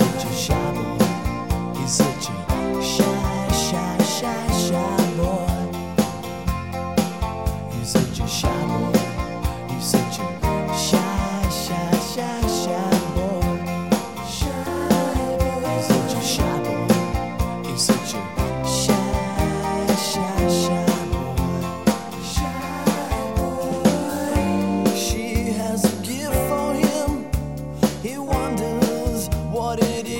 shy boy. You're such a shy boy. what it is.